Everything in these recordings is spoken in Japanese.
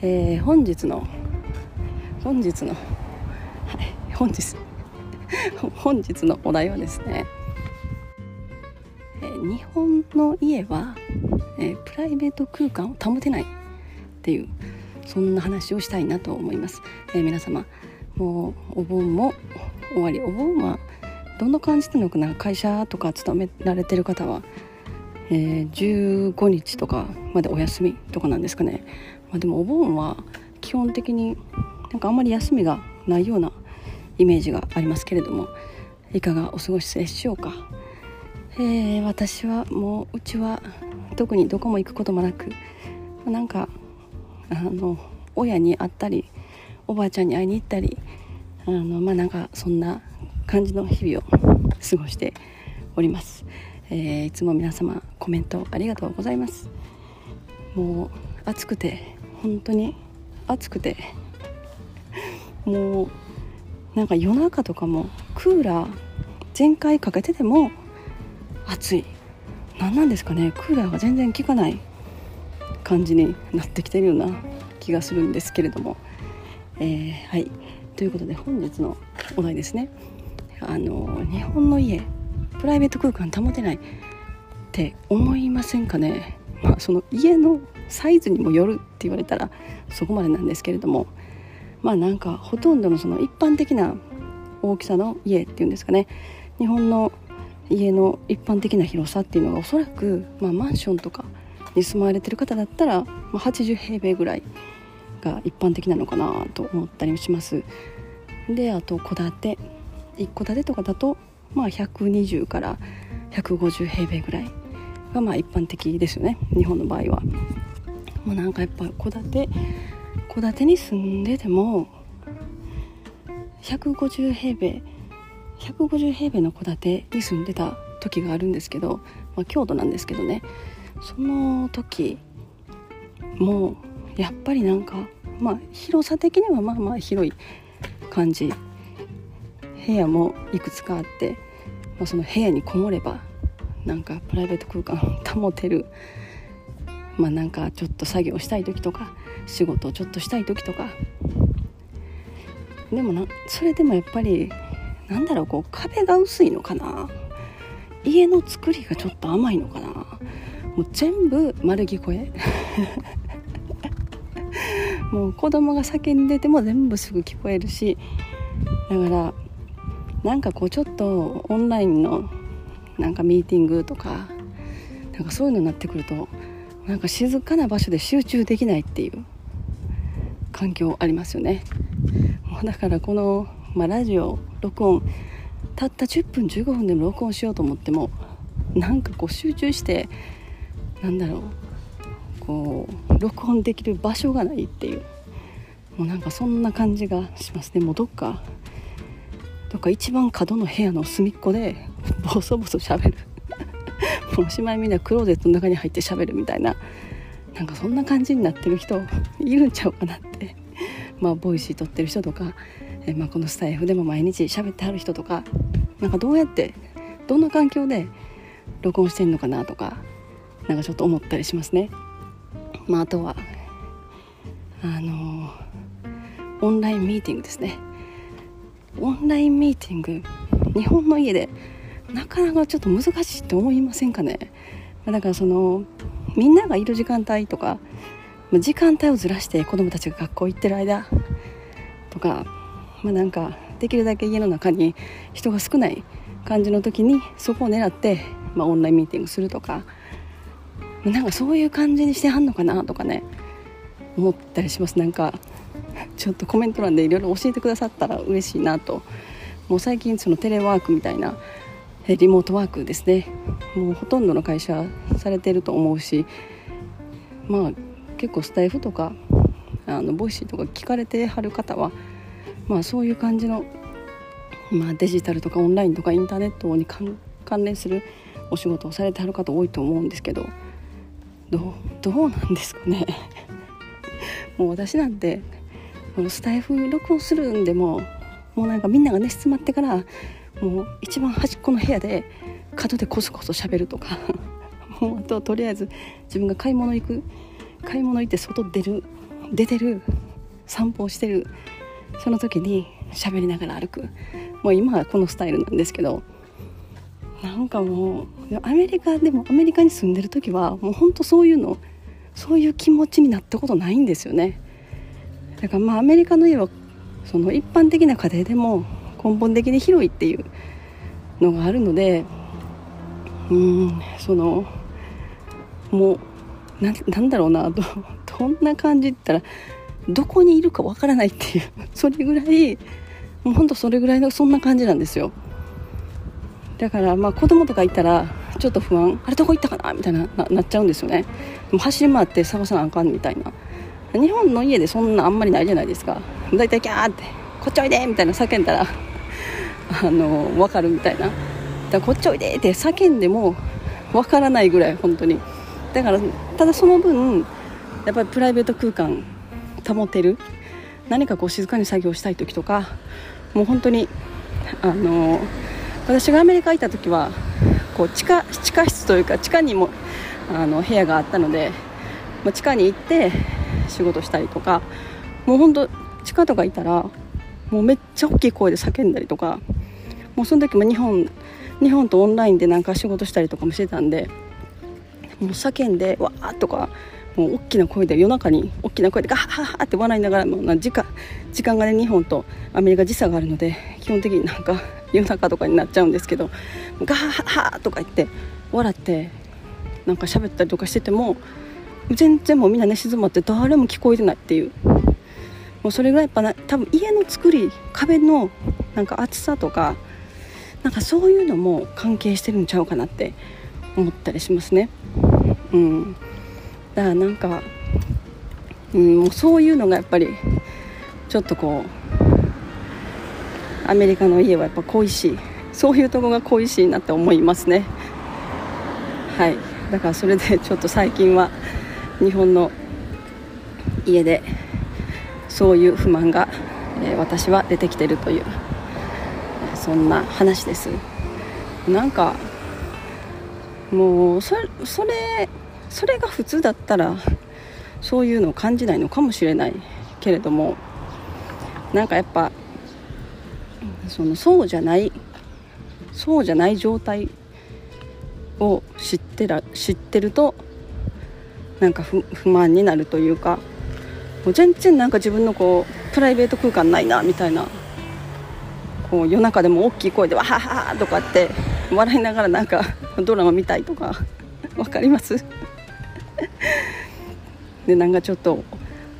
えー、本日の本日の、はい、本日本日のお題はですね、えー、日本の家は、えー、プライベート空間を保てないっていうそんな話をしたいなと思います、え皆様もうお盆も終わりお盆はどんな感じてるのかな会社とか勤められてる方は、え15日とかまでお休みとかなんですかね。まあ、でもお盆は基本的になんかあんまり休みがないようなイメージがありますけれどもいかがお過ごしでしょうか、えー、私はもううちは特にどこも行くこともなくなんかあの親に会ったりおばあちゃんに会いに行ったりあのまあなんかそんな感じの日々を過ごしております、えー、いつも皆様コメントありがとうございます。もう暑くて本当に暑くて。もうなんか夜中とかもクーラー全開かけてても暑い。何なんですかね。クーラーが全然効かない感じになってきてるような気がするんですけれども、えー、はい。ということで本日のお題ですね。あの日本の家プライベート空間保てないって思いませんかね。まあその家のサイズにもよる言われたらそこまでなんですけれどもまあなんかほとんどのその一般的な大きさの家っていうんですかね日本の家の一般的な広さっていうのがおそらく、まあ、マンションとかに住まわれてる方だったら、まあ、80平米ぐらいが一般的なのかなと思ったりします。であと戸建て一戸建てとかだと、まあ、120から150平米ぐらいがまあ一般的ですよね日本の場合は。もうなんかやっぱ戸建て戸建てに住んでても150平米150平米の戸建てに住んでた時があるんですけど、まあ、京都なんですけどね。その時もうやっぱりなんかまあ広さ的にはまあまあ広い感じ。部屋もいくつかあって、まあ、その部屋にこもればなんかプライベート空間保てるまあなんかちょっと作業したい時とか仕事をちょっとしたい時とか。でもなそれでもやっぱりなんだろうこう壁が薄いのかな。家の作りがちょっと甘いのかな。もう全部丸聞こえ。もう子供が叫んでても全部すぐ聞こえるし。だからなんかこうちょっとオンラインのなんかミーティングとかなんかそういうのになってくるとなんか静かな場所で集中できないっていう環境ありますよね。もうだからこの、まあ、ラジオ録音たった10分15分でも録音しようと思ってもなんかこう集中してなんだろうこう録音できる場所がないっていうもうなんかそんな感じがします。ねもうどっかどっか一番角の部屋の隅っこでボソボソしゃべる。もうおしまいみんなクローゼットの中に入ってしゃべるみたいななんかそんな感じになってる人いるんちゃうかなってまあ Voicy 撮ってる人とか、えまあ、このスタエフでも毎日喋ってはる人とかなんかどうやってどんな環境で録音してんのかなとかなんかちょっと思ったりしますね。まあ、あとはあのオンラインミーティングですね。オンラインミーティング日本の家でなかなかちょっと難しいって思いませんかね？だからそのみんながいる時間帯とか時間帯をずらして子供たちが学校行ってる間とか、まあ、なんかできるだけ家の中に人が少ない感じの時にそこを狙って、まあ、オンラインミーティングするとかなんかそういう感じにしてはんのかなとかね思ったりします。なんかちょっとコメント欄でいろいろ教えてくださったら嬉しいなと。もう最近そのテレワークみたいなリモートワークですね。もうほとんどの会社されてると思うしまあ結構スタエフとかあの Voicy とか聞かれてはる方は、まあ、そういう感じの、まあ、デジタルとかオンラインとかインターネットに関連するお仕事をされてはる方多いと思うんですけどどうなんですかね。もう私なんてスタエフ録音するんでももうなんかみんなが寝静まってからもう一番端っこの部屋で角でコソコソ喋るとか。もうあととりあえず自分が買い物行く買い物行って外出る出てる散歩をしてる。その時に喋りながら歩く。もう今はこのスタイルなんですけど。なんかもうアメリカでもアメリカに住んでる時はもうほんとそういうのそういう気持ちになったことないんですよね。だからまあアメリカの家はその一般的な家庭でも根本的に広いっていうのがあるのでうんそのもうななんだろうなどどんな感じったらどこにいるかわからないっていうそれぐらいもうほんとそれぐらいのそんな感じなんですよ。だからまあ子供とかいたらちょっと不安あれどこ行ったかなみたいななっちゃうんですよね。もう走り回って探さなあかんみたいな。日本の家でそんなあんまりないじゃないですか。大体キャーってこっちおいでみたいな叫んだらあの分かるみたいな。だこっちおいでって叫んでも分からないぐらい本当に。だからただその分やっぱりプライベート空間保てる。何かこう静かに作業したい時とかもう本当にあの私がアメリカ行った時はこう地下地下室というか地下にもあの部屋があったので、ま、地下に行って仕事したりとかもう本当地下とかいたらもうめっちゃ大きい声で叫んだりとかもうその時も日本日本とオンラインでなんか仕事したりとかもしてたんでもう叫んでわーとかもう大きな声で夜中に大きな声でガッハッハッって笑いながらもな時間時間がね日本とアメリカ時差があるので基本的になんか夜中とかになっちゃうんですけどガッハッハとか言って笑ってなんか喋ったりとかしてても全然もうみんな寝静まって誰も聞こえてないっていう。もうそれぐらいやっぱな多分家の作り壁のなんか厚さとかなんかそういうのも関係してるんちゃうかなって思ったりしますね。うん、だからなんか、うん、もうそういうのがやっぱりちょっとこうアメリカの家はやっぱ恋しい。そういうとこが恋しいなって思いますね。はい。だからそれでちょっと最近は日本の家でそういう不満が、え、私は出てきてるというそんな話です。なんかもうそれそれそれが普通だったらそういうのを感じないのかもしれない。けれどもなんかやっぱそのそうじゃないそうじゃない状態を知ってら知ってるとなんか不満になるというかもう全然なんか自分のこうプライベート空間ないなみたいなこう夜中でも大きい声でわははとかって笑いながらなんかドラマ見たいとか 分かります？でなんかちょっと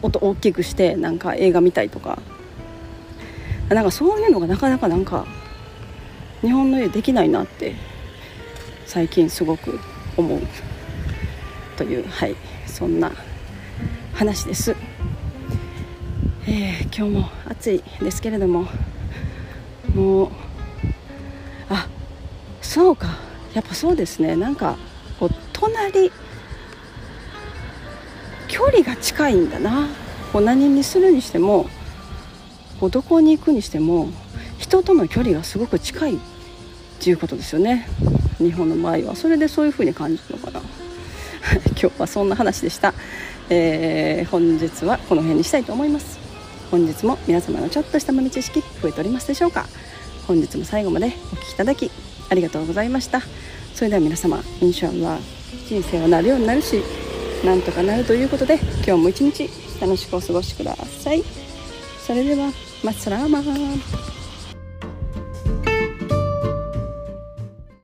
音大きくしてなんか映画見たいとか。なんかそういうのがなかなかなんか日本の家できないなって最近すごく思うというはいそんな話です、えー、今日も暑いですけれども。もうあそうか。やっぱそうですね。なんかこう隣距離が近いんだな。こう何にするにしてもこうどこに行くにしても人との距離がすごく近いっていうことですよね。日本の場合は。それでそういう風に感じるのかな。今日はそんな話でした、えー、本日はこの辺にしたいと思います。本日も皆様のちょっとした豆知識増えておりますでしょうか？本日も最後までお聴きいただきありがとうございました。それでは皆様インシャアラ人生はなるようになるしなんとかなるということで今日も一日楽しくお過ごしください。それではマッサラーマー